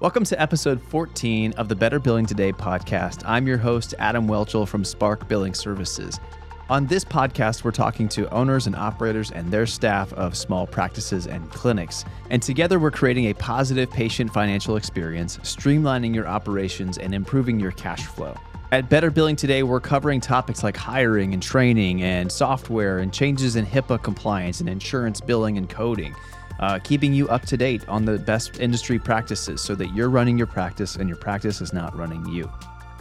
Welcome to episode 14 of the Better Billing Today podcast. I'm your host, Adam Welchel from Spark Billing Services. On this podcast, we're talking to owners and operators and their staff of small practices and clinics. And together, we're creating a positive patient financial experience, streamlining your operations, and improving your cash flow. At Better Billing Today, we're covering topics like hiring and training and software and changes in HIPAA compliance and insurance billing and coding uh, keeping you up to date on the best industry practices so that you're running your practice and your practice is not running you.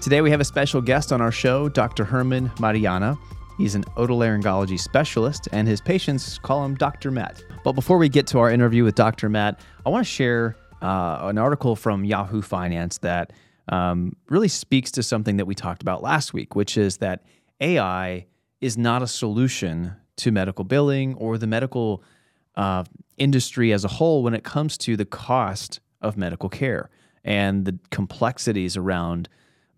Today, we have a special guest on our show, Dr. Herman Matallana. He's an otolaryngology specialist, and his patients call him Dr. Matt. But before we get to our interview with Dr. Matt, I want to share uh, an article from Yahoo Finance that um, really speaks to something that we talked about last week, which is that AI is not a solution to medical billing or the medical uh, industry as a whole when it comes to the cost of medical care and the complexities around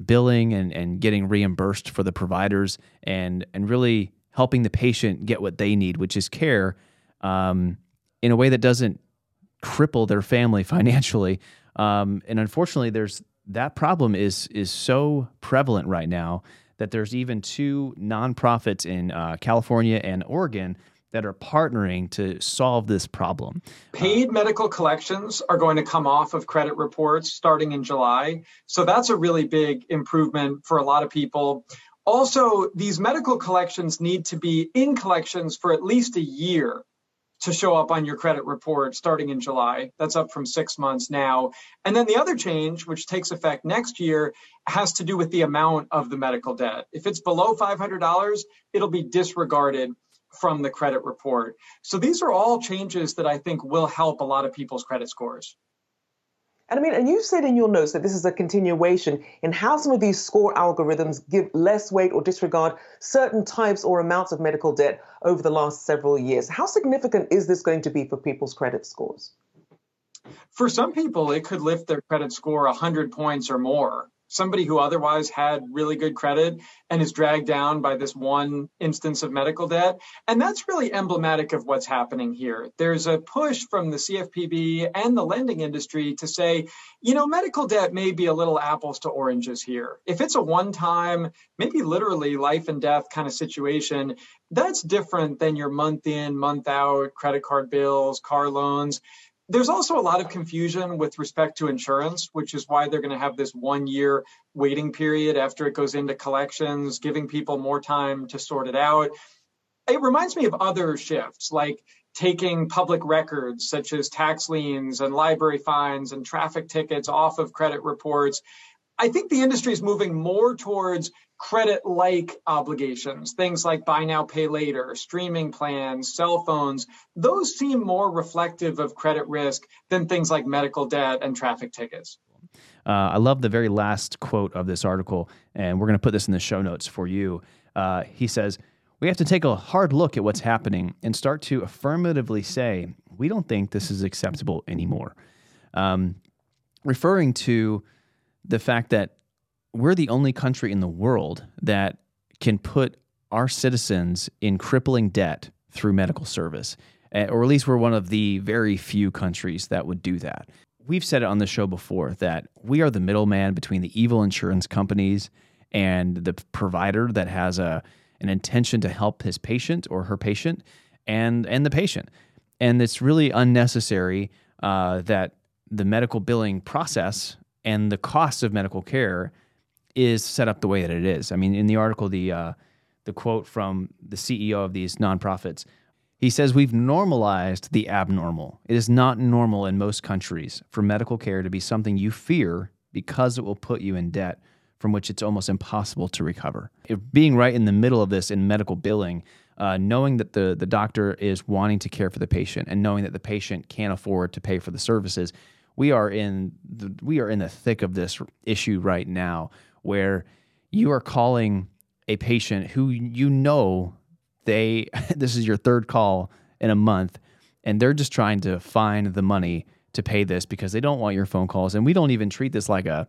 billing and, and getting reimbursed for the providers and and really helping the patient get what they need, which is care, um, in a way that doesn't cripple their family financially. Um, and unfortunately, there's that problem is is so prevalent right now that there's even two nonprofits in uh, California and Oregon that are partnering to solve this problem. Paid uh, medical collections are going to come off of credit reports starting in July. So that's a really big improvement for a lot of people. Also, these medical collections need to be in collections for at least a year to show up on your credit report starting in July. That's up from six months now. And then the other change, which takes effect next year, has to do with the amount of the medical debt. If it's below $500, it'll be disregarded from the credit report. So these are all changes that I think will help a lot of people's credit scores. And I mean, and you said in your notes that this is a continuation in how some of these score algorithms give less weight or disregard certain types or amounts of medical debt over the last several years. How significant is this going to be for people's credit scores? For some people, it could lift their credit score 100 points or more somebody who otherwise had really good credit and is dragged down by this one instance of medical debt. And that's really emblematic of what's happening here. There's a push from the CFPB and the lending industry to say, you know, medical debt may be a little apples to oranges here. If it's a one time, maybe literally life and death kind of situation, that's different than your month in, month out credit card bills, car loans. There's also a lot of confusion with respect to insurance, which is why they're going to have this one year waiting period after it goes into collections, giving people more time to sort it out. It reminds me of other shifts, like taking public records such as tax liens and library fines and traffic tickets off of credit reports. I think the industry is moving more towards credit like obligations, things like buy now, pay later, streaming plans, cell phones, those seem more reflective of credit risk than things like medical debt and traffic tickets. Uh, I love the very last quote of this article, and we're going to put this in the show notes for you. Uh, he says, We have to take a hard look at what's happening and start to affirmatively say, we don't think this is acceptable anymore. Um, referring to the fact that we're the only country in the world that can put our citizens in crippling debt through medical service, eh, or at least we're one of the very few countries that would do that. We've said it on the show before that we are the middleman between the evil insurance companies and the provider that has a an intention to help his patient or her patient and and the patient. And it's really unnecessary uh, that the medical billing process and the cost of medical care is set up the way that it is. I mean, in the article, the uh, the quote from the CEO of these nonprofits, he says, "We've normalized the abnormal. It is not normal in most countries for medical care to be something you fear because it will put you in debt." From which it's almost impossible to recover. If being right in the middle of this in medical billing, uh, knowing that the, the doctor is wanting to care for the patient and knowing that the patient can't afford to pay for the services, we are in the, we are in the thick of this issue right now where you are calling a patient who you know they this is your third call in a month and they're just trying to find the money to pay this because they don't want your phone calls. And we don't even treat this like a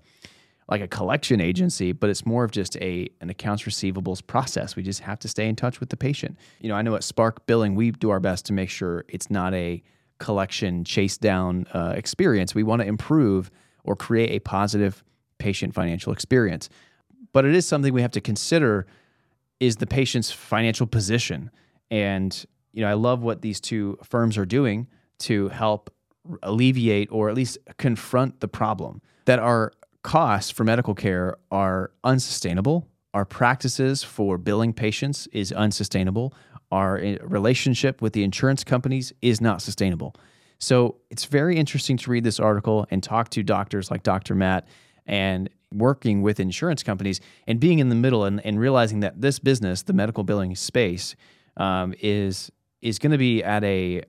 like a collection agency but it's more of just a an accounts receivables process. We just have to stay in touch with the patient. You know i know at spark billing we do our best to make sure it's not a collection chase down uh, experience. We want to improve or create a positive patient financial experience. But it is something we have to consider is the patient's financial position. And you know, I love what these two firms are doing to help alleviate or at least confront the problem that our costs for medical care are unsustainable. Our practices for billing patients is unsustainable. Our eh, relationship with the insurance companies is not sustainable. So it's very interesting to read this article and talk to doctors like Dr. Matt and working with insurance companies and being in the middle and, and realizing that this business, the medical billing space, um, is is going to be at a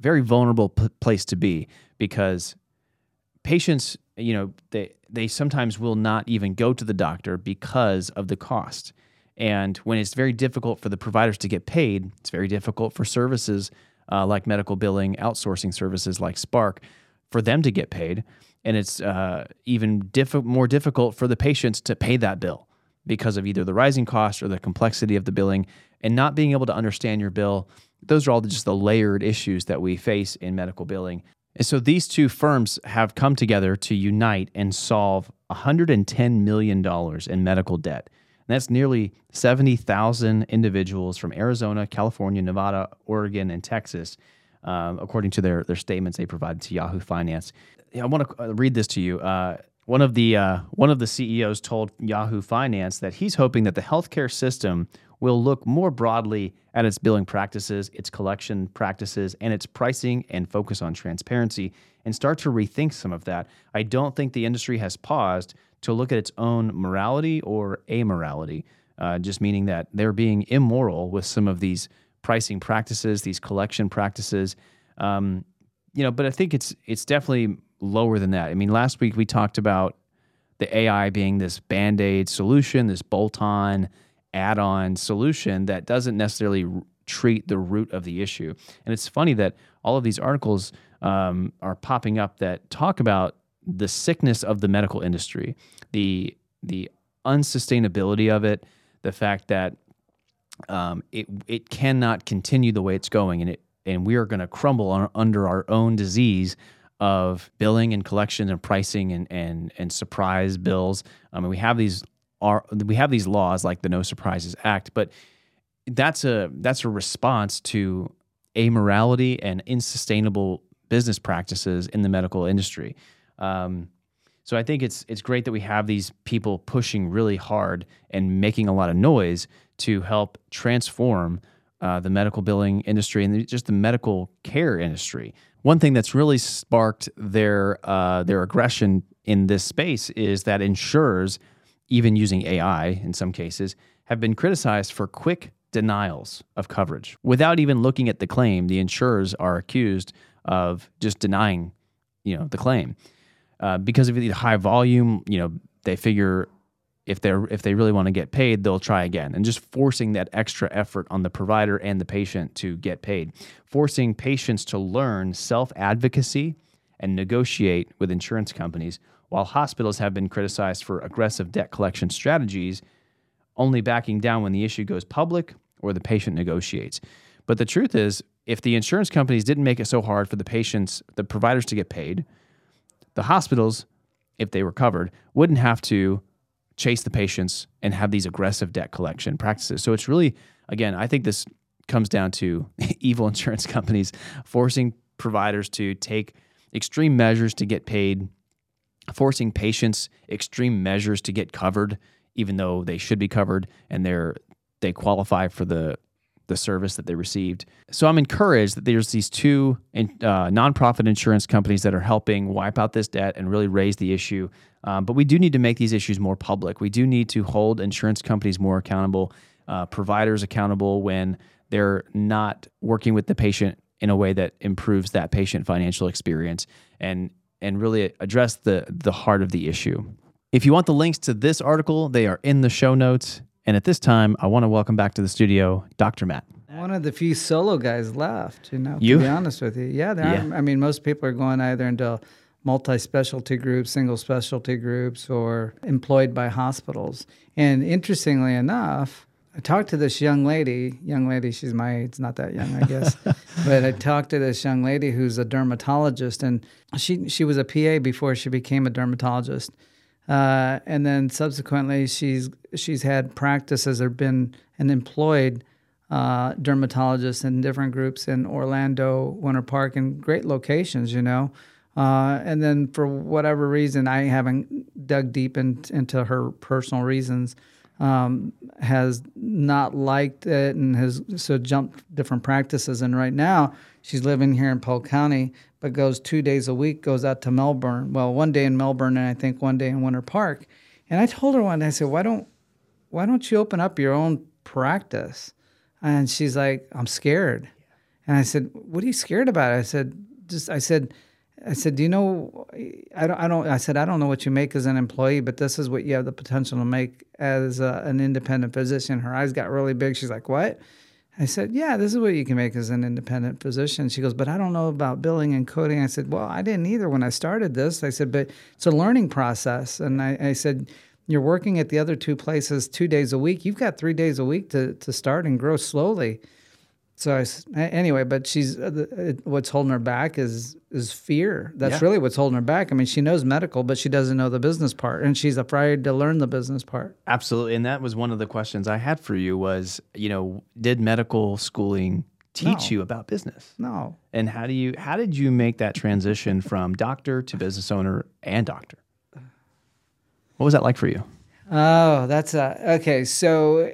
very vulnerable p- place to be because patients, you know, they they sometimes will not even go to the doctor because of the cost. And when it's very difficult for the providers to get paid, it's very difficult for services uh, like medical billing, outsourcing services like Spark, for them to get paid. And it's uh, even diff- more difficult for the patients to pay that bill because of either the rising cost or the complexity of the billing and not being able to understand your bill. Those are all just the layered issues that we face in medical billing. And so these two firms have come together to unite and solve $110 million in medical debt. And that's nearly 70,000 individuals from Arizona, California, Nevada, Oregon, and Texas, um, according to their, their statements they provided to Yahoo Finance. I want to uh, read this to you. Uh, one of the uh, one of the CEOs told Yahoo Finance that he's hoping that the healthcare system will look more broadly at its billing practices, its collection practices, and its pricing and focus on transparency and start to rethink some of that. I don't think the industry has paused to look at its own morality or amorality, uh, just meaning that they're being immoral with some of these pricing practices, these collection practices. Um, you know, but I think it's it's definitely lower than that. I mean, last week we talked about the AI being this band aid solution, this bolt on, add on solution that doesn't necessarily r- treat the root of the issue. And it's funny that all of these articles um, are popping up that talk about the sickness of the medical industry, the the unsustainability of it, the fact that um, it it cannot continue the way it's going, and it and we are going to crumble on, under our own disease of billing and collection and pricing and and and surprise bills. I mean, we have these are we have these laws like the No Surprises Act, but that's a that's a response to amorality and unsustainable business practices in the medical industry. Um, so I think it's it's great that we have these people pushing really hard and making a lot of noise to help transform uh, the medical billing industry and just the medical care industry. One thing that's really sparked their uh, their aggression in this space is that insurers, even using AI in some cases, have been criticized for quick denials of coverage without even looking at the claim. The insurers are accused of just denying, you know, the claim uh, because of the high volume. You know, they figure if they're if they really want to get paid, they'll try again, and just forcing that extra effort on the provider and the patient to get paid, forcing patients to learn self advocacy and negotiate with insurance companies, while hospitals have been criticized for aggressive debt collection strategies, only backing down when the issue goes public or the patient negotiates. But the truth is, if the insurance companies didn't make it so hard for the patients, the providers to get paid, the hospitals, if they were covered, wouldn't have to chase the patients and have these aggressive debt collection practices. So it's really, again, I think this comes down to evil insurance companies forcing providers to take extreme measures to get paid, forcing patients extreme measures to get covered, even though they should be covered and they're they qualify for the the service that they received. So I'm encouraged that there's these two uh, nonprofit insurance companies that are helping wipe out this debt and really raise the issue um, but we do need to make these issues more public. We do need to hold insurance companies more accountable, uh, providers accountable when they're not working with the patient in a way that improves that patient financial experience and and really address the the heart of the issue. If you want the links to this article, they are in the show notes. And at this time, I want to welcome back to the studio Dr. Matt. One of the few solo guys left, you know, you? to be honest with you. Yeah, yeah. I mean, most people are going either into multi specialty groups, single specialty groups, or employed by hospitals. And interestingly enough, I talked to this young lady, young lady, she's my age, not that young, I guess. but I talked to this young lady who's a dermatologist, and she she was a PA before she became a dermatologist. Uh, and then subsequently, she's she's had practices or been an employed uh, dermatologist in different groups in Orlando, Winter Park, and great locations, you know. Uh, and then for whatever reason, I haven't dug deep in, into her personal reasons um, has not liked it and has so jumped different practices. And right now, she's living here in Polk County, but goes two days a week, goes out to Melbourne. Well, one day in Melbourne, and I think one day in Winter Park. And I told her one day, I said, "Why don't, why don't you open up your own practice?" And she's like, "I'm scared." And I said, "What are you scared about?" I said, "Just," I said I said, "Do you know? I don't. I don't. I said, I don't know what you make as an employee, but this is what you have the potential to make as a, an independent physician." Her eyes got really big. She's like, "What?" I said, "Yeah, this is what you can make as an independent physician." She goes, "But I don't know about billing and coding." I said, "Well, I didn't either when I started this." I said, "But it's a learning process." And I, I said, "You're working at the other two places two days a week. You've got three days a week to to start and grow slowly." So I, anyway, but she's uh, what's holding her back is is fear. That's yeah. really what's holding her back. I mean, she knows medical, but she doesn't know the business part, and she's afraid to learn the business part. Absolutely, and that was one of the questions I had for you. Was you know, did medical schooling teach no. you about business? No. And how do you how did you make that transition from doctor to business owner and doctor? What was that like for you? Oh, that's a, okay. So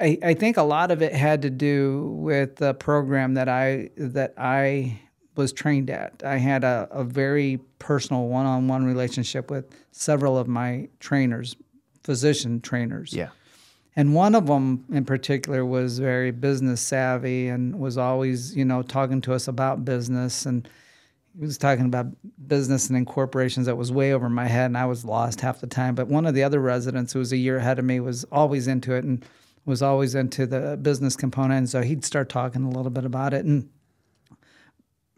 I, I think a lot of it had to do with the program that I that I was trained at. I had a, a very personal one-on-one relationship with several of my trainers, physician trainers. Yeah. And one of them in particular was very business savvy and was always, you know, talking to us about business and he was talking about business and incorporations that was way over my head and I was lost half the time. But one of the other residents who was a year ahead of me was always into it and was always into the business component. So he'd start talking a little bit about it. And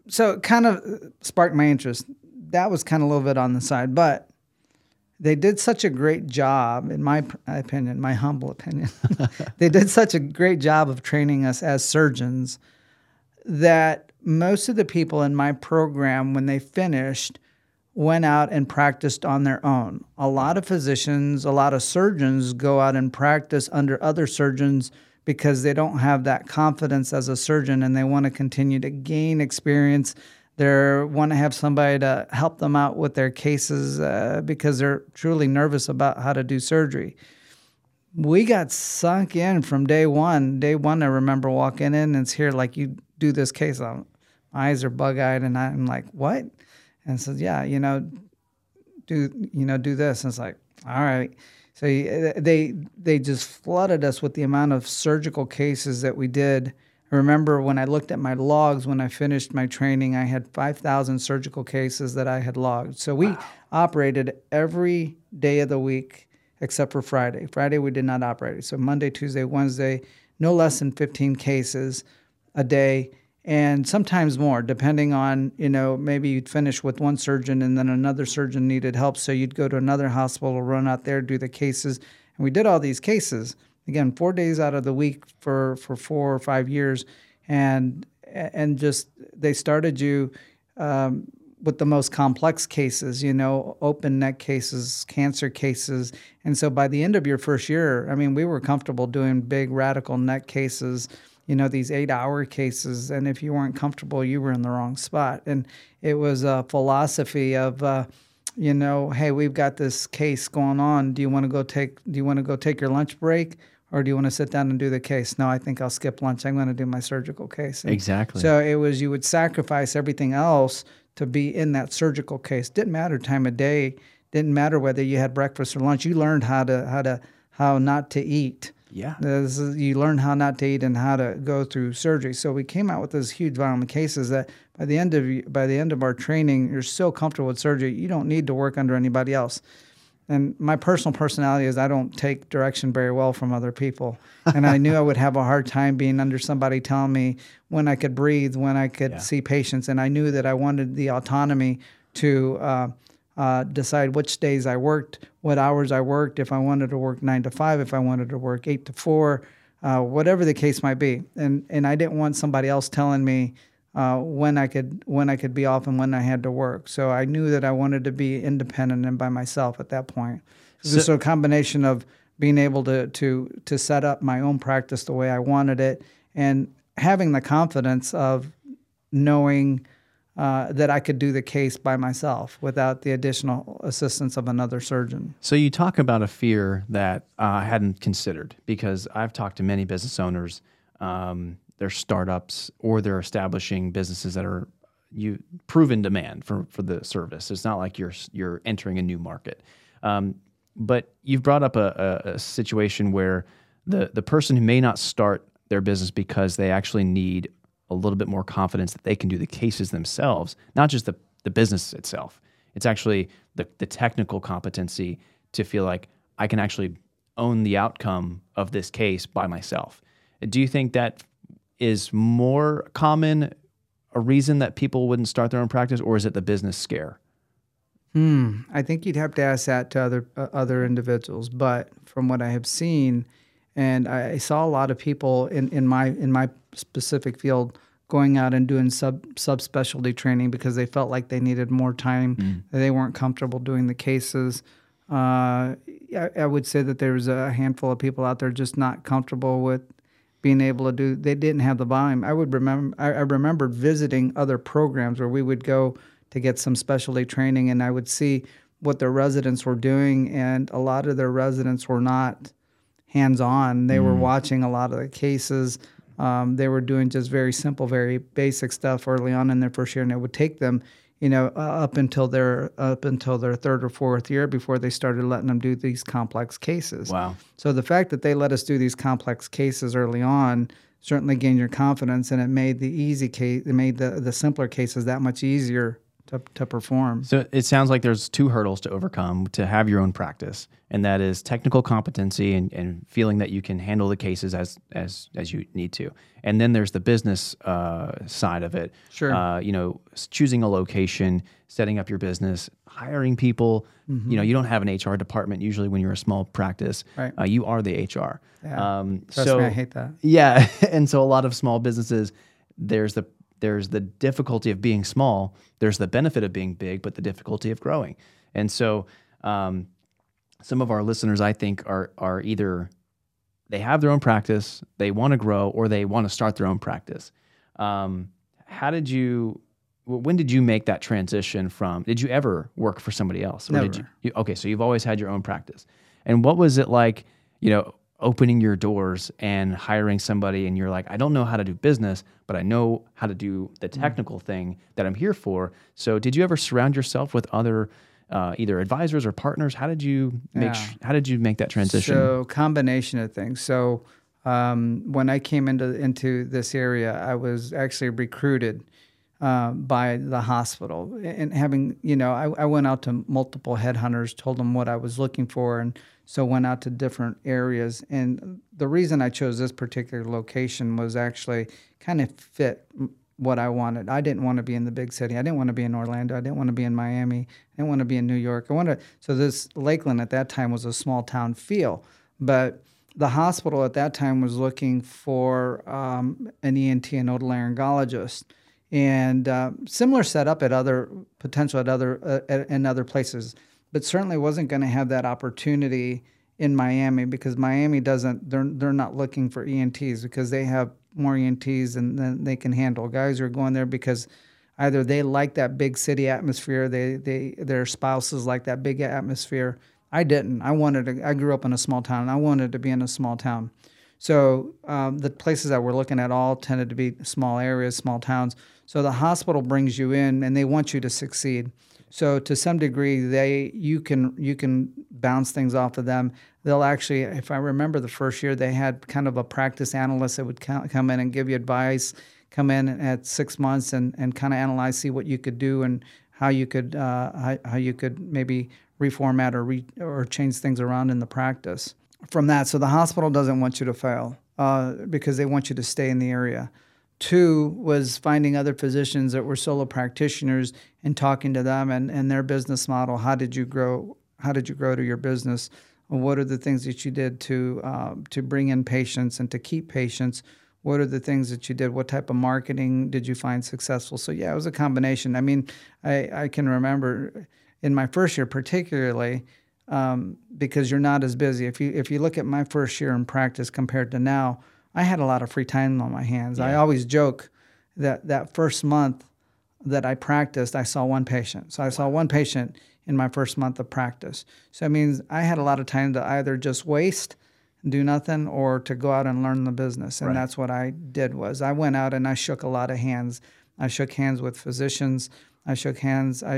so it kind of sparked my interest. That was kind of a little bit on the side, but they did such a great job, in my opinion, my humble opinion. they did such a great job of training us as surgeons that most of the people in my program, when they finished, went out and practiced on their own. A lot of physicians, a lot of surgeons go out and practice under other surgeons because they don't have that confidence as a surgeon and they want to continue to gain experience. They want to have somebody to help them out with their cases uh, because they're truly nervous about how to do surgery. We got sunk in from day one. Day one, I remember walking in and it's here like you do this case. I'm, my eyes are bug eyed and I'm like, what? And says, yeah, you know, do you know do this? And it's like, all right. So eh, they they just flooded us with the amount of surgical cases that we did. I remember when I looked at my logs when I finished my training, I had 5,000 surgical cases that I had logged. So we wow. operated every day of the week except for Friday. Friday we did not operate. So Monday, Tuesday, Wednesday, no less than 15 cases a day and sometimes more depending on you know maybe you'd finish with one surgeon and then another surgeon needed help so you'd go to another hospital run out there do the cases and we did all these cases again four days out of the week for for four or five years and and just they started you um, with the most complex cases, you know, open neck cases, cancer cases. And so by the end of your first year, I mean, we were comfortable doing big radical neck cases you know these eight hour cases and if you weren't comfortable you were in the wrong spot. And it was a philosophy of uh, you know hey we've got this case going on. Do you want to go take do you want to go take your lunch break or do you want to sit down and do the case? No i think i'll skip lunch. I'm going to do my surgical case. And exactly. so it was you would sacrifice everything else to be in that surgical case. Didn't matter time of day. Didn't matter whether you had breakfast or lunch. You learned how to how to how not to eat yeah. Is, you learn how not to eat and how to go through surgery. So we came out with this huge volume of cases that by the end of by the end of our training, you're so comfortable with surgery, you don't need to work under anybody else. And my personal personality is I don't take direction very well from other people. And I knew I would have a hard time being under somebody telling me when I could breathe, when I could yeah. see patients. And I knew that I wanted the autonomy to uh, uh, decide which days I worked, what hours I worked, if I wanted to work nine to five, if I wanted to work eight to four. Uh, whatever the case might be. And and I didn't want somebody else telling me uh, when I could when I could be off and when I had to work. So I knew that I wanted to be independent and by myself at that point. So, so a combination of being able to to to set up my own practice the way I wanted it and having the confidence of knowing uh, that I could do the case by myself without the additional assistance of another surgeon. So you talk about a fear that uh, I hadn't considered because I've talked to many business owners. Um, they're startups or they're establishing businesses that are you proven demand for for the service. It's not like you're you're entering a new market. Um, but you've brought up a, a, a situation where the the person who may not start their business because they actually need a little bit more confidence that they can do the cases themselves, not just the, the business itself. It's actually the, the technical competency to feel like I can actually own the outcome of this case by myself. Do you think that is more common a reason that people wouldn't start their own practice, or is it the business scare? Hmm. I think you'd have to ask that to other uh, other individuals. But from what I have seen, and I saw a lot of people in, in my in my specific field going out and doing sub subspecialty training because they felt like they needed more time. Mm. They weren't comfortable doing the cases. Uh, I, I, would say that there was a handful of people out there just not comfortable with being able to do. They didn't have the volume. I would remember. I, I remembered visiting other programs where we would go to get some specialty training, and I would see what their residents were doing, and a lot of their residents were not hands on. They mm. were watching a lot of the cases. Um, they were doing just very simple, very basic stuff early on in their first year, and it would take them, you know, uh, up until their up until their third or fourth year before they started letting them do these complex cases. Wow! So the fact that they let us do these complex cases early on certainly gained your confidence, and it made the easy case, it made the the simpler cases that much easier to, to perform. So it sounds like there's two hurdles to overcome to have your own practice, and that is technical competency and, and feeling that you can handle the cases as as as you need to. And then there's the business uh, side of it. Sure. Uh, you know, choosing a location, setting up your business, hiring people. Mm-hmm. You know, you don't have an HR department usually when you're a small practice. Right. Uh, you are the HR. Yeah. Um, Trust so, me, I hate that. Yeah, and so a lot of small businesses, there's the there's the difficulty of being small, there's the benefit of being big, but the difficulty of growing. And so, um, some of our listeners, I think, are are either they have their own practice, they want to grow, or they want to start their own practice. Um, how did you? When did you make that transition from? Did you ever work for somebody else? Or Never. Did you, you, okay, so you've always had your own practice. And what was it like? You know, opening your doors and hiring somebody and you're like i don't know how to do business but i know how to do the mm. technical mm. thing that i'm here for so did you ever surround yourself with other uh, either advisors or partners how did you make yeah. how did you make that transition so combination of things so um, when i came into into this area i was actually recruited uh, by the hospital and having you know I, I went out to multiple headhunters told them what i was looking for and so went out to different areas. And the reason i chose this particular location was actually kind of fit what i wanted. I didn't want to be in the big city. I didn't want to be in orlando. I didn't want to be in miami. I didn't want to be in new york. I wanted so this lakeland at that time was a small town feel. But the hospital at that time was looking for um, an ent and otolaryngologist. And uh, similar setup at other potential at other uh, at, in other places but certainly wasn't going to have that opportunity in Miami because Miami doesn't they're they're not looking for ENTs because they have more ENTs then they can handle. Guys are going there because either they like that big city atmosphere, they they their spouses like that big atmosphere. I didn't. I wanted to. I grew up in a small town. and I wanted to be in a small town. So um, the places that we're looking at all tended to be small areas, small towns. So the hospital brings you in and they want you to succeed. So to some degree, they you can you can bounce things off of them. They'll actually, if I remember the first year, they had kind of a practice analyst that would come in and give you advice, come in at six months and, and kind of analyze, see what you could do and how you could uh, how, how you could maybe reformat or re, or change things around in the practice. From that, so the hospital doesn't want you to fail uh, because they want you to stay in the area. Two was finding other physicians that were solo practitioners and talking to them and, and their business model. How did you grow? How did you grow to your business? What are the things that you did to uh, to bring in patients and to keep patients? What are the things that you did? What type of marketing did you find successful? So yeah, it was a combination. I mean, I, I can remember in my first year particularly um, because you're not as busy. If you if you look at my first year in practice compared to now, I had a lot of free time on my hands. I always joke that that first month that I practiced, I saw one patient. So I saw one patient in my first month of practice. So it means I had a lot of time to either just waste and do nothing or to go out and learn the business and Right. that's what i did was i went out and i shook a lot of hands i shook hands with physicians i shook hands i,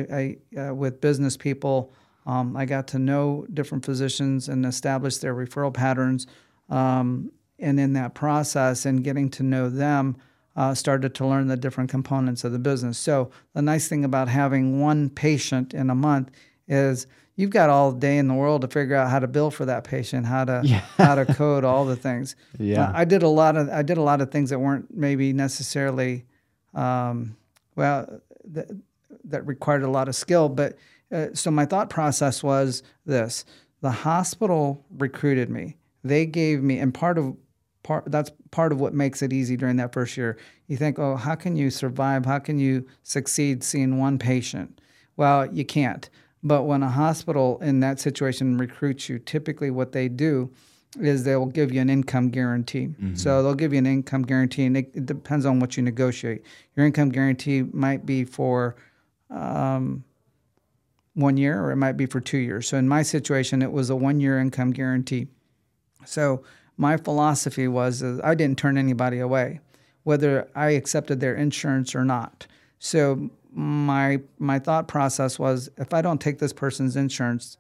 I uh, with business people um, i got to know different physicians and establish their referral patterns um, and in that process and getting to know them uh, started to learn the different components of the business so the nice thing about having one patient in a month is you've got all day in the world to figure out how to bill for that patient, how to how to code all the things. Yeah. I did a lot of I did a lot of things that weren't maybe necessarily um, well that, that required a lot of skill, but uh, so my thought process was this: the hospital recruited me. They gave me, and part of part that's part of what makes it easy during that first year. You think, oh, how can you survive? How can you succeed seeing one patient? Well, you can't. But when a hospital in that situation recruits you, typically what they do is they will give you an income guarantee. So they'll give you an income guarantee, and it, it depends on what you negotiate. Your income guarantee might be for um, one year, or it might be for two years. So in my situation, it was a one-year income guarantee. So my philosophy was I didn't turn anybody away, whether I accepted their insurance or not. So my my thought process was if I don't take this person's insurance,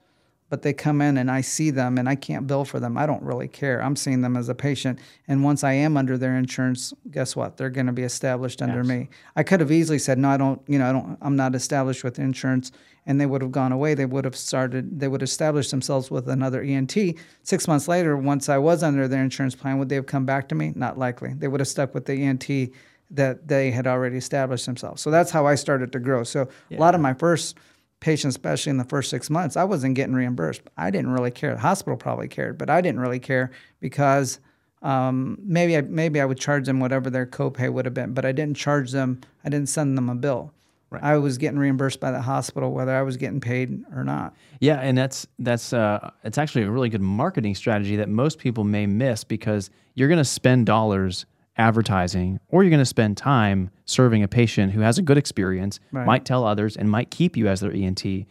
but they come in and I see them and I can't bill for them, I don't really care. I'm seeing them as a patient. And once I am under their insurance, guess what? They're going to be established under me. I could have easily said, no, I don't, you know, I don't, I'm not established with insurance. And they would have gone away. They would have started, they would have established themselves with another ENT. Six months later, once I was under their insurance plan, would they have come back to me? Not likely. They would have stuck with the ENT that they had already established themselves. So that's how I started to grow. So a lot of my first patients, especially in the first six months, I wasn't getting reimbursed. I didn't really care. The hospital probably cared, but I didn't really care because um, maybe I, maybe I would charge them whatever their copay would have been, but I didn't charge them. I didn't send them a bill. I was getting reimbursed by the hospital whether I was getting paid or not. Yeah, and that's that's uh, it's actually a really good marketing strategy that most people may miss because you're going to spend dollars advertising or you're going to spend time serving a patient who has a good experience, Right. might tell others, and might keep you as their ENT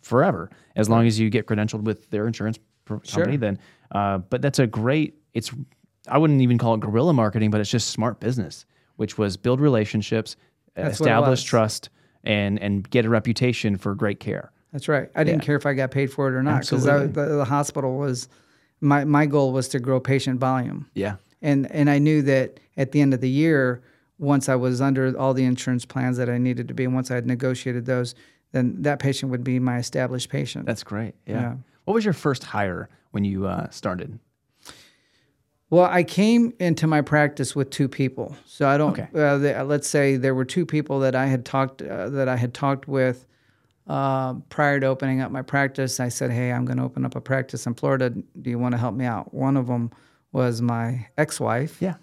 forever as long as you get credentialed with their insurance company. Then, uh, but that's a great. It's I wouldn't even call it guerrilla marketing, but it's just smart business, which was build relationships, That's establish trust, and and get a reputation for great care. That's right. I didn't Yeah. care if I got paid for it or not because the, the hospital was my my goal was to grow patient volume. Yeah. And and I knew that at the end of the year, once I was under all the insurance plans that I needed to be, and once I had negotiated those, then that patient would be my established patient. That's great. Yeah. Yeah. What was your first hire when you uh, started? well, I came into my practice with two people, so I don't. Okay. Uh, the, let's say there were two people that I had talked uh, that I had talked with. Uh, prior to opening up my practice, I said, "Hey, I'm going to open up a practice in Florida. Do you want to help me out?" One of them was my ex-wife. Yeah.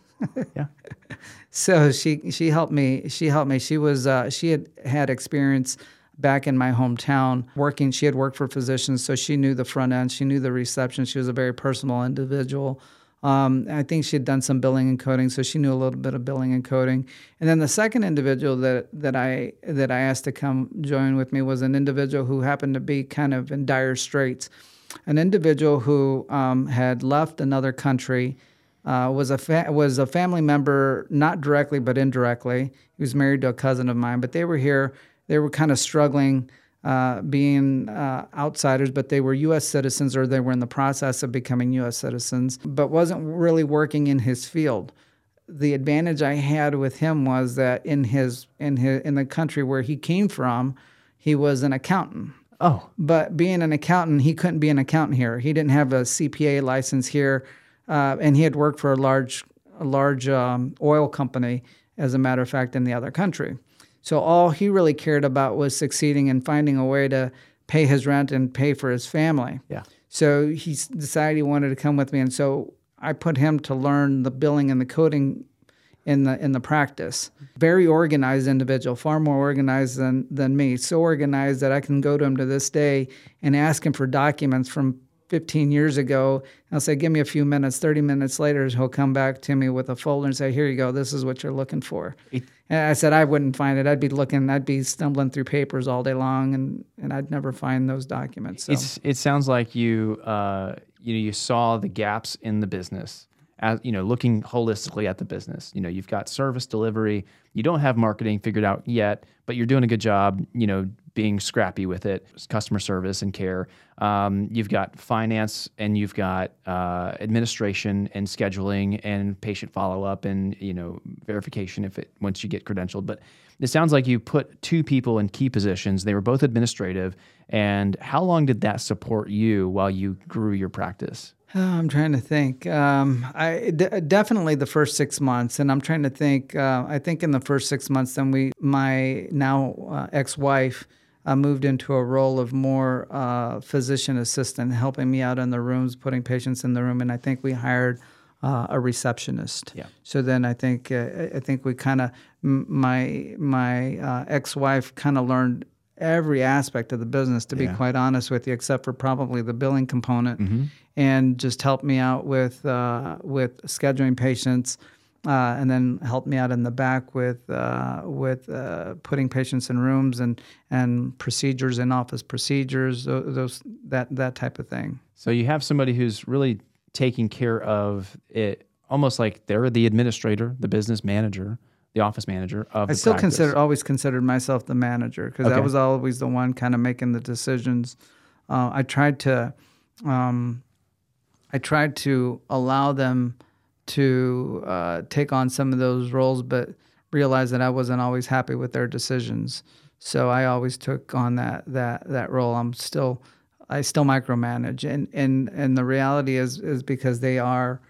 Yeah. So she she helped me. She helped me. She was uh, she had had experience back in my hometown working. She had worked for physicians, so she knew the front end. She knew the reception. She was a very personal individual. Um, I think she had done some billing and coding, so she knew a little bit of billing and coding. And then the second individual that that I that I asked to come join with me was an individual who happened to be kind of in dire straits. An individual who um, had left another country uh, was a fa- was a family member, not directly but indirectly. He was married to a cousin of mine, but they were here. They were kind of struggling, uh, being uh, outsiders, but they were U.S. citizens or they were in the process of becoming U.S. citizens, but wasn't really working in his field. The advantage I had with him was that in his in his in the country where he came from, he was an accountant. Oh, But being an accountant, he couldn't be an accountant here. He didn't have a CPA license here, uh, and he had worked for a large, a large um, oil company, as a matter of fact, in the other country. So all he really cared about was succeeding and finding a way to pay his rent and pay for his family. yeah. So he decided he wanted to come with me, and so I put him to learn the billing and the coding in the in the practice. Very organized individual, far more organized than than me. So organized that I can go to him to this day and ask him for documents from 15 years ago. I'll say, "Give me a few minutes." 30 minutes later, he'll come back to me with a folder and say, "Here you go. This is what you're looking for." and I said I wouldn't find it. I'd be looking. I'd be stumbling through papers all day long, and and I'd never find those documents. So. It's it sounds like you uh, you know you saw the gaps in the business as you know looking holistically at the business. You know you've got service delivery. You don't have marketing figured out yet, but you're doing a good job. You know being scrappy with it, customer service and care. Um, you've got finance and you've got uh, administration and scheduling and patient follow up and you know verification if it once you get credentialed. But it sounds like you put two people in key positions. They were both administrative. And how long did that support you while you grew your practice? Oh, I'm trying to think. Um, I d- definitely the first six months, and I'm trying to think. Uh, I think in the first six months, then we, my now uh, ex-wife, uh, moved into a role of more uh, physician assistant, helping me out in the rooms, putting patients in the room, and I think we hired uh, a receptionist. Yeah. So then I think uh, I think we kind of my my uh, ex-wife kind of learned every aspect of the business to be quite honest with you except for probably the billing component and just helped me out with uh, with scheduling patients uh, and then helped me out in the back with uh, with uh, putting patients in rooms and and procedures in office procedures those that that type of thing. So you have somebody who's really taking care of it, almost like they're the administrator, the business manager, the office manager of I still practice. consider always considered myself the manager because I was always the one kind of making the decisions. Uh, I tried to, um, I tried to allow them to uh, take on some of those roles, but realized that I wasn't always happy with their decisions. So I always took on that that that role. I'm still, I still micromanage, and and and the reality is is because they are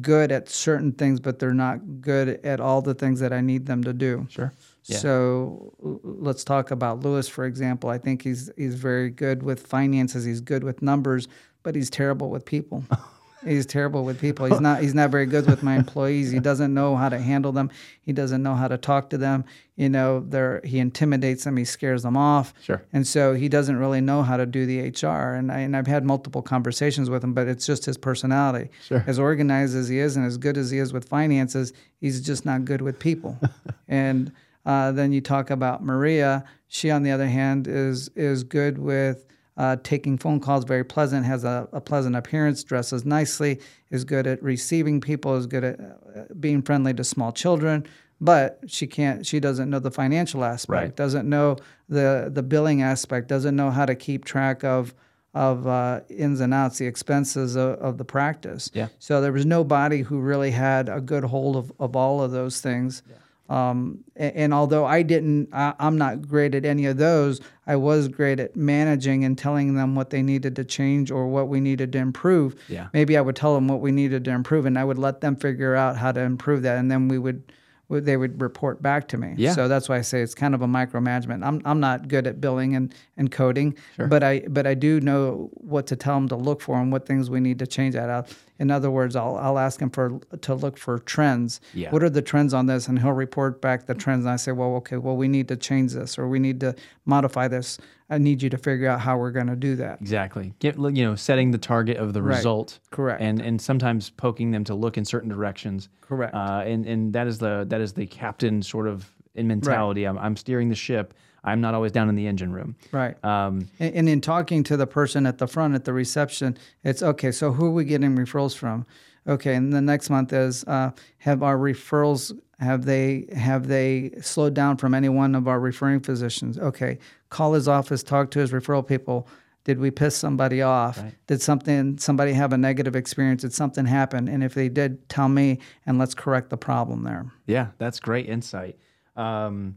good at certain things, but they're not good at all the things that I need them to do. Sure. Yeah. So let's talk about Lewis, for example. I think he's he's very good with finances. He's good with numbers, but he's terrible with people. he's terrible with people. He's not he's not very good with my employees. He doesn't know how to handle them. He doesn't know how to talk to them. You know, they're, he intimidates them. He scares them off. Sure. And so he doesn't really know how to do the HR. And, I, and I've had multiple conversations with him, but it's just his personality. Sure. As organized as he is and as good as he is with finances, he's just not good with people. and uh, then you talk about Maria. She, on the other hand, is is good with uh, taking phone calls, very pleasant, has a, a pleasant appearance, dresses nicely, is good at receiving people, is good at uh, being friendly to small children. But she can't. She doesn't know the financial aspect. Right. Doesn't know the the billing aspect. Doesn't know how to keep track of of uh, ins and outs, the expenses of, of the practice. Yeah. So there was nobody who really had a good hold of, of all of those things. Um, a- and, although I didn't, I, I'm not great at any of those. I was great at managing and telling them what they needed to change or what we needed to improve. Yeah. Maybe I would tell them what we needed to improve, and I would let them figure out how to improve that, and then we would. They would report back to me. Yeah. So that's why I say it's kind of a micromanagement. I'm, I'm not good at billing and, and coding, sure. but I but I do know what to tell them to look for and what things we need to change that out. In other words, I'll I'll ask him for to look for trends. Yeah. What are the trends on this? And he'll report back the trends. And I say, well, okay, well, we need to change this or we need to modify this. I need you to figure out how we're going to do that. Exactly. Get you know setting the target of the Right. result. Correct. And and sometimes poking them to look in certain directions. Correct. Uh, and and that is the that is the captain sort of in mentality. I'm I'm steering the ship. I'm not always down in the engine room. Right. Um, And, and in talking to the person at the front at the reception, it's okay. So who are we getting referrals from? Okay, and the next month is uh, have our referrals have they have they slowed down from any one of our referring physicians? Okay, call his office, talk to his referral people. Did we piss somebody off? Did something somebody have a negative experience? Did something happen? And if they did, tell me, and let's correct the problem there. Yeah, that's great insight. Um,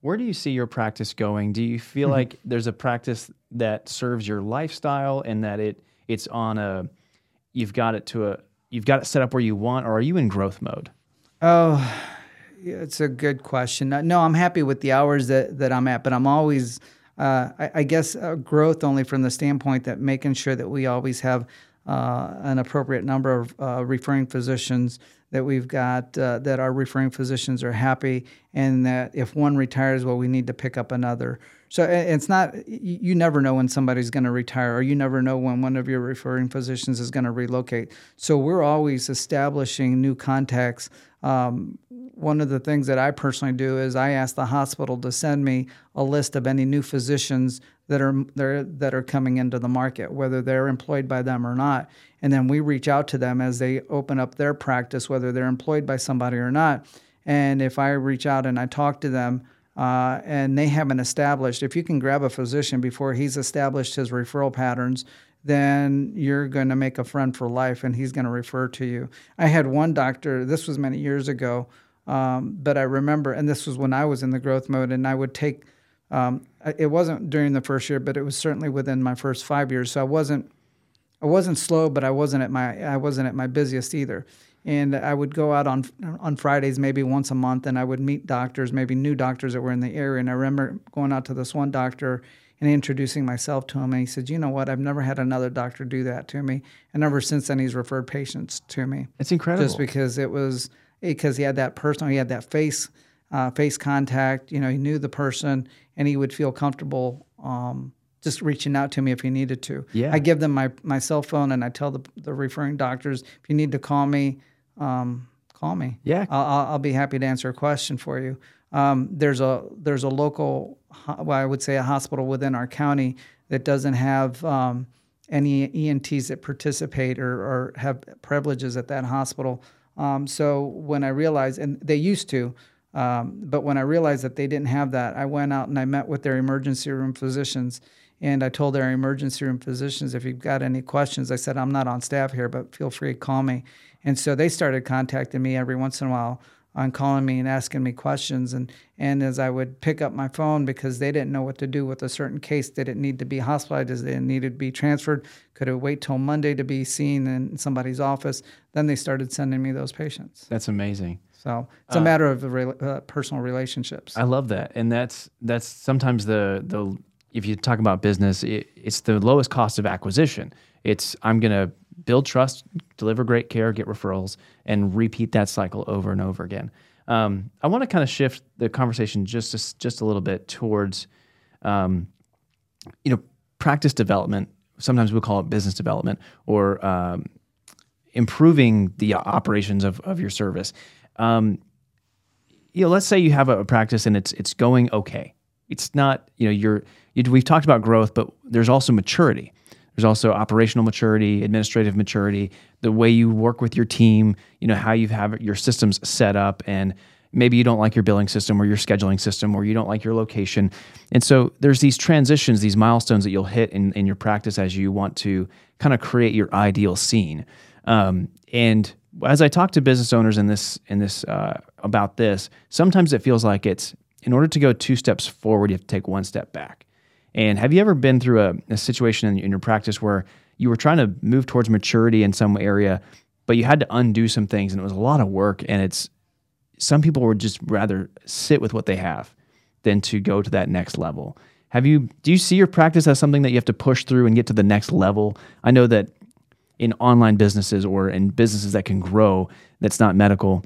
where do you see your practice going? Do you Mm-hmm. feel like there's a practice that serves your lifestyle and that it it's on a you've got it to a you've got it set up where you want, or are you in growth mode? Oh, it's a good question. Uh, No, I'm happy with the hours that, that I'm at, but I'm always uh, I, I, guess uh, growth only from the standpoint that making sure that we always have uh, an appropriate number of uh, referring physicians that we've got uh, that our referring physicians are happy and that if one retires well we need to pick up another so it's not you never know when somebody's going to retire or you never know when one of your referring physicians is going to relocate so we're always establishing new contacts um, one of the things that I personally do is I ask the hospital to send me a list of any new physicians that are that are coming into the market, whether they're employed by them or not, and then we reach out to them as they open up their practice, whether they're employed by somebody or not. And if I reach out and I talk to them, uh, and they haven't established, if you can grab a physician before he's established his referral patterns, then you're going to make a friend for life, and he's going to refer to you. I had one doctor. This was many years ago um, but I remember, and this was when I was in the growth mode, and I would take. Um, it wasn't during the first year, but it was certainly within my first five years. So I wasn't, I wasn't slow, but I wasn't at my, I wasn't at my busiest either. And I would go out on on Fridays, maybe once a month, and I would meet doctors, maybe new doctors that were in the area. And I remember going out to this one doctor and introducing myself to him. And he said, "You know what? I've never had another doctor do that to me." And ever since then, he's referred patients to me. It's incredible, just because it was because he had that personal, he had that face uh, face contact. You know, he knew the person, and he would feel comfortable um, just reaching out to me if he needed to. Yeah. I give them my my cell phone, and I tell the the referring doctors if you need to call me, um, call me. Yeah, I'll, I'll be happy to answer a question for you. Um, there's a there's a local, well, I would say a hospital within our county that doesn't have um, any ENTs that participate or, or have privileges at that hospital. Um, so when I realized, and they used to, um, but when I realized that they didn't have that, I went out and I met with their emergency room physicians. And I told their emergency room physicians, if you've got any questions, I said, I'm not on staff here, but feel free to call me. And so they started contacting me every once in a while on calling me and asking me questions. And, and as I would pick up my phone because they didn't know what to do with a certain case, did it need to be hospitalized? Did it need to be transferred? Could it wait till Monday to be seen in somebody's office? Then they started sending me those patients. That's amazing. So it's a uh, matter of uh, personal relationships. I love that, and that's that's sometimes the the if you talk about business, it, it's the lowest cost of acquisition. It's I'm gonna build trust, deliver great care, get referrals, and repeat that cycle over and over again. Um, I want to kind of shift the conversation just a, just a little bit towards, um, you know, practice development. Sometimes we'll call it business development or um, improving the operations of, of your service. Um, you know, let's say you have a, practice and it's it's going okay. It's not, you know, you're you, we've talked about growth, but there's also maturity. There's also operational maturity, administrative maturity, the way you work with your team, you know, how you have your systems set up and maybe you don't like your billing system or your scheduling system or you don't like your location. And so there's these transitions, these milestones that you'll hit in, in your practice as you want to kind of create your ideal scene. Um, and as I talk to business owners in this in this uh, about this, sometimes it feels like it's in order to go two steps forward, you have to take one step back. And have you ever been through a, a situation in, in your practice where you were trying to move towards maturity in some area, but you had to undo some things and it was a lot of work and it's some people would just rather sit with what they have than to go to that next level. Have you do you see your practice as something that you have to push through and get to the next level? I know that in online businesses or in businesses that can grow that's not medical,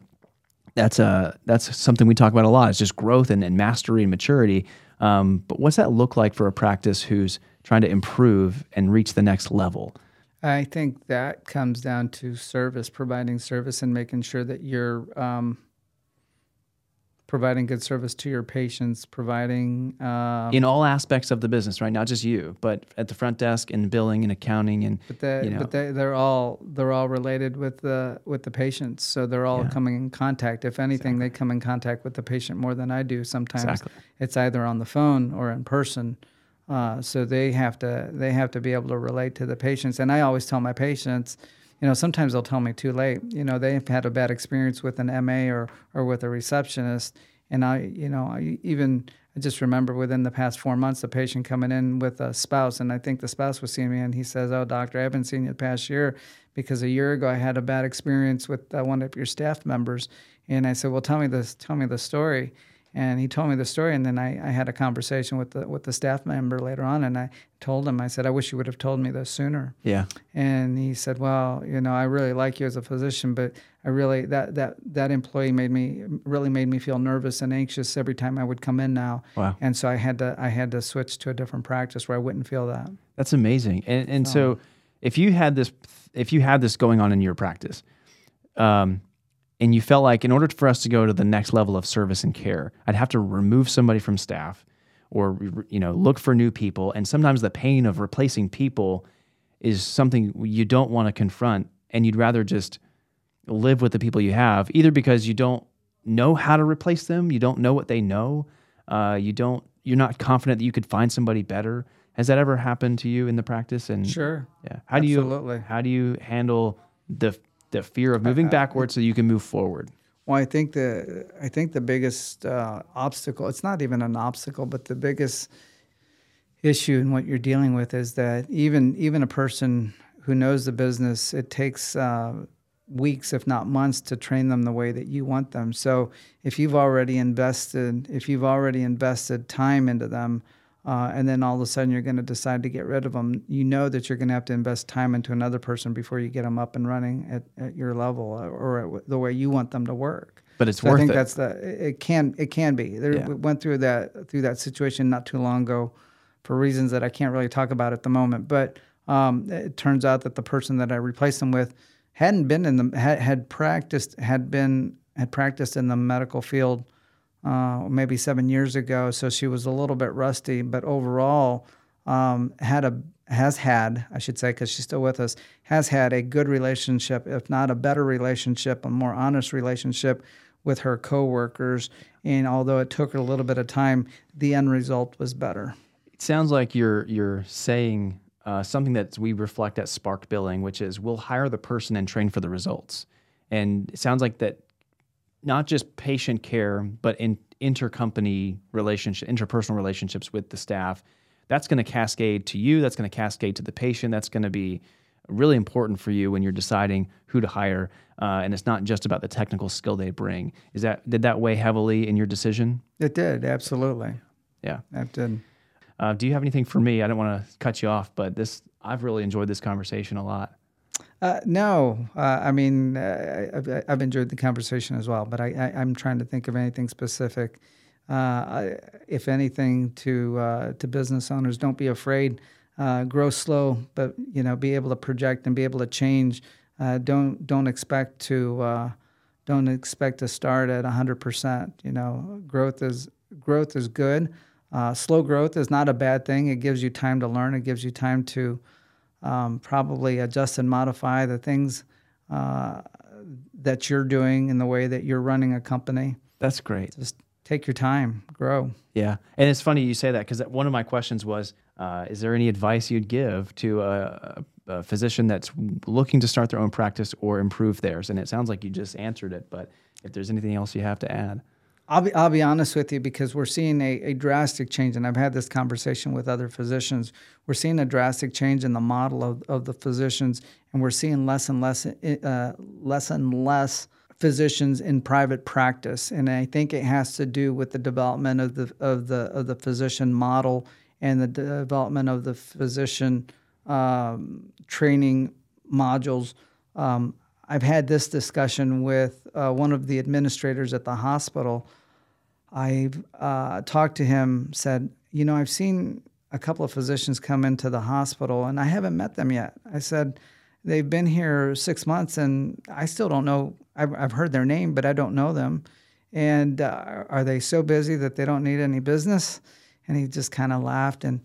that's a that's something we talk about a lot. It's just growth and, and mastery and maturity. Um, but what's that look like for a practice who's trying to improve and reach the next level? I think that comes down to service, providing service, and making sure that you're um, providing good service to your patients, providing uh, in all aspects of the business, right? Not just you, but at the front desk and billing and accounting and but, the, you know. but they, are all they're all related with the with the patients, so they're all yeah. coming in contact. If anything, exactly. they come in contact with the patient more than I do. Sometimes exactly. it's either on the phone or in person. Uh, so they have to they have to be able to relate to the patients. And I always tell my patients, you know, sometimes they'll tell me too late. You know, they've had a bad experience with an MA or or with a receptionist, and I, you know, I even I just remember within the past four months, a patient coming in with a spouse, and I think the spouse was seeing me, and he says, "Oh, doctor, I haven't seen you the past year because a year ago I had a bad experience with uh, one of your staff members." And I said, "Well, tell me this, tell me the story." And he told me the story, and then I, I had a conversation with the with the staff member later on, and I told him, I said, I wish you would have told me this sooner. Yeah. And he said, Well, you know, I really like you as a physician, but I really that that that employee made me really made me feel nervous and anxious every time I would come in now. Wow. And so I had to I had to switch to a different practice where I wouldn't feel that. That's amazing. And and so if you had this if you had this going on in your practice, um, and you felt like in order for us to go to the next level of service and care, I'd have to remove somebody from staff or you know look for new people. And sometimes the pain of replacing people is something you don't want to confront and you'd rather just live with the people you have either because you don't know how to replace them you don't know what they know uh, you don't you're not confident that you could find somebody better. Has that ever happened to you in the practice? And Sure. yeah how do you how do you handle the the fear of moving backwards so you can move forward Well, I think the I think the biggest uh, obstacle it's not even an obstacle, but the biggest issue in what you're dealing with is that even even a person who knows the business, it takes uh, weeks, if not months, to train them the way that you want them. So if you've already invested, if you've already invested time into them, uh, and then all of a sudden you're going to decide to get rid of them, you know that you're going to have to invest time into another person before you get them up and running at, at your level or at the way you want them to work. but it's So I think it that's the it can it can be. There Yeah. we went through that through that situation not too long ago, for reasons that I can't really talk about at the moment. But um, it turns out that the person that I replaced them with hadn't been in the had, had practiced had been had practiced in the medical field uh, maybe seven years ago. So she was a little bit rusty, but overall um, had a has had I should say because she's still with us has had a good relationship, if not a better relationship, a more honest relationship with her coworkers. And although it took her a little bit of time, the end result was better. it sounds like you're you're saying uh, something that we reflect at Spark Billing, which is we'll hire the person and train for the results. And it sounds like that not just patient care, but in intercompany relationship, interpersonal relationships with the staff. That's going to cascade to you. That's going to cascade to the patient. That's going to be really important for you when you're deciding who to hire. Uh, and it's not just about the technical skill they bring. Is that did that weigh heavily in your decision? It did absolutely. Yeah. That did. Uh, do you have anything for me? I don't want to cut you off, but this I've really enjoyed this conversation a lot. Uh, no, uh, I mean uh, I've, I've enjoyed the conversation as well, but I, I'm trying to think of anything specific. Uh, if anything, to uh, to business owners, don't be afraid. Uh, grow slow, but you know, be able to project and be able to change. Don't don't expect to don't expect to start at 100%. You know, growth is growth is good. Slow growth is not a bad thing. It gives you time to learn. It gives you time to um, probably adjust and modify the things uh, that you're doing in the way that you're running a company. That's great. Just take your time, grow. Yeah, and it's funny you say that because one of my questions was, uh, is there any advice you'd give to a, a physician that's looking to start their own practice or improve theirs? And it sounds like you just answered it, but if there's anything else you have to add. I'll be, I'll be honest with you because we're seeing a, a drastic change, and I've had this conversation with other physicians. We're seeing a drastic change in the model of, of the physicians, and we're seeing less and less, uh, less and less physicians in private practice. And I think it has to do with the development of the of the of the physician model and the development of the physician um, training modules. Um, I've had this discussion with uh, one of the administrators at the hospital. I've uh, talked to him, said, you know, I've seen a couple of physicians come into the hospital and I haven't met them yet. I said, they've been here six months and I still don't know. I've, I've heard their name, but I don't know them. And uh, are they so busy that they don't need any business? And he just kind of laughed and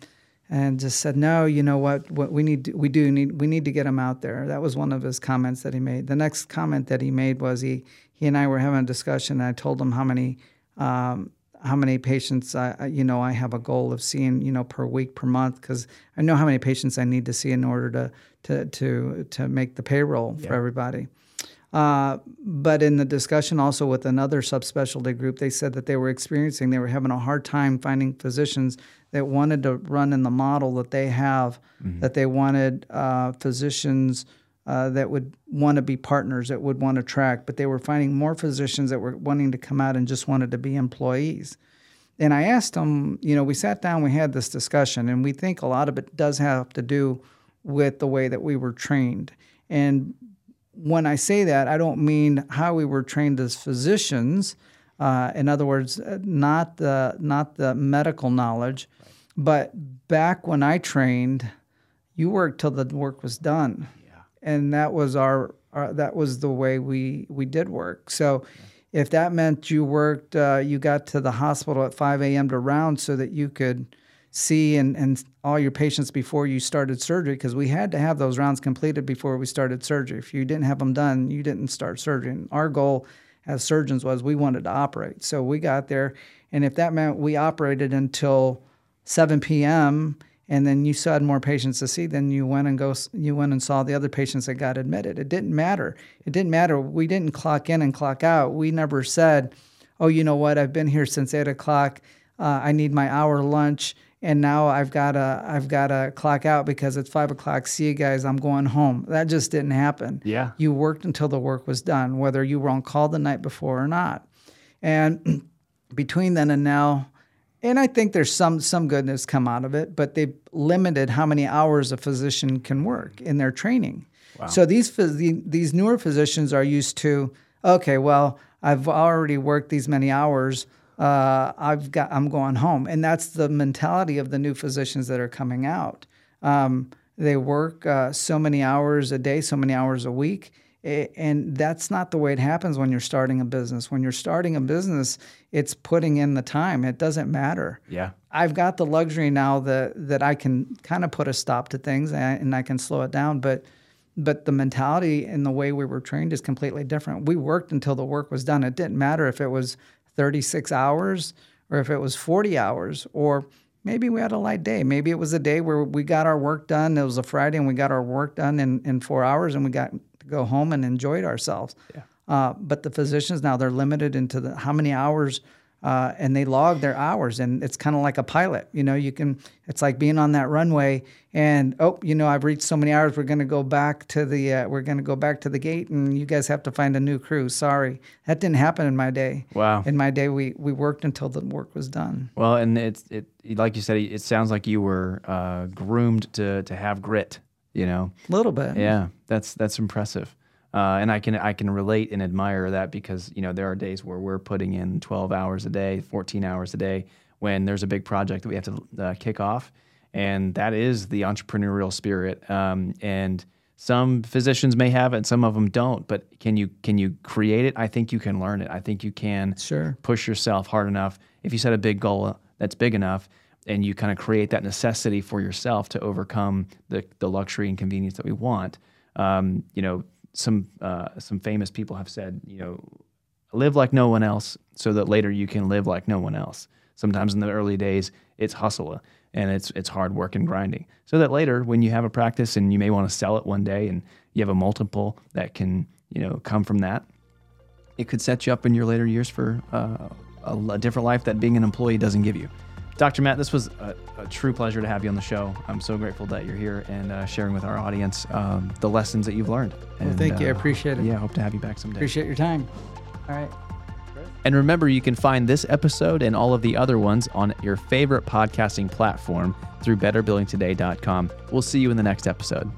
and just said, "No, you know what? What we need, to, we do need, we need to get him out there." That was one of his comments that he made. The next comment that he made was he he and I were having a discussion. And I told him how many um, how many patients I, you know I have a goal of seeing you know per week per month because I know how many patients I need to see in order to to to to make the payroll for everybody. Uh, but in the discussion also with another subspecialty group, they said that they were experiencing, they were having a hard time finding physicians that wanted to run in the model that they have, that they wanted uh, physicians uh, that would want to be partners, that would want to track, but they were finding more physicians that were wanting to come out and just wanted to be employees. And I asked them, you know, we sat down, we had this discussion, and we think a lot of it does have to do with the way that we were trained. And when I say that, I don't mean how we were trained as physicians. Uh, in other words, uh, not the not the medical knowledge, right. but back when I trained, you worked till the work was done. And that was our, our, that was the way we we did work. So. Yeah if that meant you worked, uh, you got to the hospital at 5 a.m. to round so that you could see and, and all your patients before you started surgery, because we had to have those rounds completed before we started surgery. If you didn't have them done, you didn't start surgery. And our goal as surgeons was we wanted to operate. So we got there, and if that meant we operated until 7 p.m and then you still had more patients to see then you went and go you went and saw the other patients that got admitted. It didn't matter. It didn't matter. We didn't clock in and clock out. We never said oh you know what? I've been here since 8 o'clock. Uh, i need my hour lunch and now i've got to i've got to clock out because it's 5 o'clock. See you guys. I'm going home. That just didn't happen. Yeah. You worked until the work was done whether you were on call the night before or not. And between then and now and I think there's some some goodness come out of it, but they've limited how many hours a physician can work in their training. Wow. So these these newer physicians are used to okay, well, I've already worked these many hours. Uh, I've got I'm going home, and that's the mentality of the new physicians that are coming out. Um, they work uh, so many hours a day, so many hours a week, and that's not the way it happens when you're starting a business. When you're starting a business, it's putting in the time. It doesn't matter. Yeah. I've got the luxury now that that I can kind of put a stop to things and I can slow it down, but but the mentality and the way we were trained is completely different. We worked until the work was done. It didn't matter if it was 36 hours or if it was 40 hours or maybe we had a light day. Maybe it was a day where we got our work done. It was a Friday and we got our work done in, in four hours and we got to go home and enjoyed ourselves. Yeah. Uh, but the physicians now they're limited into the how many hours uh, and they log their hours and it's kind of like a pilot you know you can it's like being on that runway and oh you know i've reached so many hours we're going to go back to the uh, we're going to go back to the gate and you guys have to find a new crew. Sorry. That didn't happen in my day. Wow. In my day we we worked until the work was done. Well and it's it like you said it sounds like you were uh, groomed to to have grit you know a little bit yeah that's that's impressive uh, and I can I can relate and admire that because you know there are days where we're putting in 12 hours a day, 14 hours a day when there's a big project that we have to uh, kick off, and that is the entrepreneurial spirit. Um, and some physicians may have it, and some of them don't. But can you can you create it? I think you can learn it. I think you can sure push yourself hard enough. If you set a big goal that's big enough, and you kind of create that necessity for yourself to overcome the the luxury and convenience that we want. Um, you know, some uh, some famous people have said, you know, live like no one else, so that later you can live like no one else. Sometimes in the early days, it's hustle and it's it's hard work and grinding, so that later when you have a practice and you may want to sell it one day and you have a multiple that can you know come from that, it could set you up in your later years for uh, a, a different life that being an employee doesn't give you. Dr. Matt, this was a, a, true pleasure to have you on the show. I'm so grateful that you're here and uh, sharing with our audience um, the lessons that you've learned. And, well, thank you. I uh, appreciate it. Yeah, hope to have you back someday. Appreciate your time. All right. And remember, you can find this episode and all of the other ones on your favorite podcasting platform through betterbillingtoday.com. We'll see you in the next episode.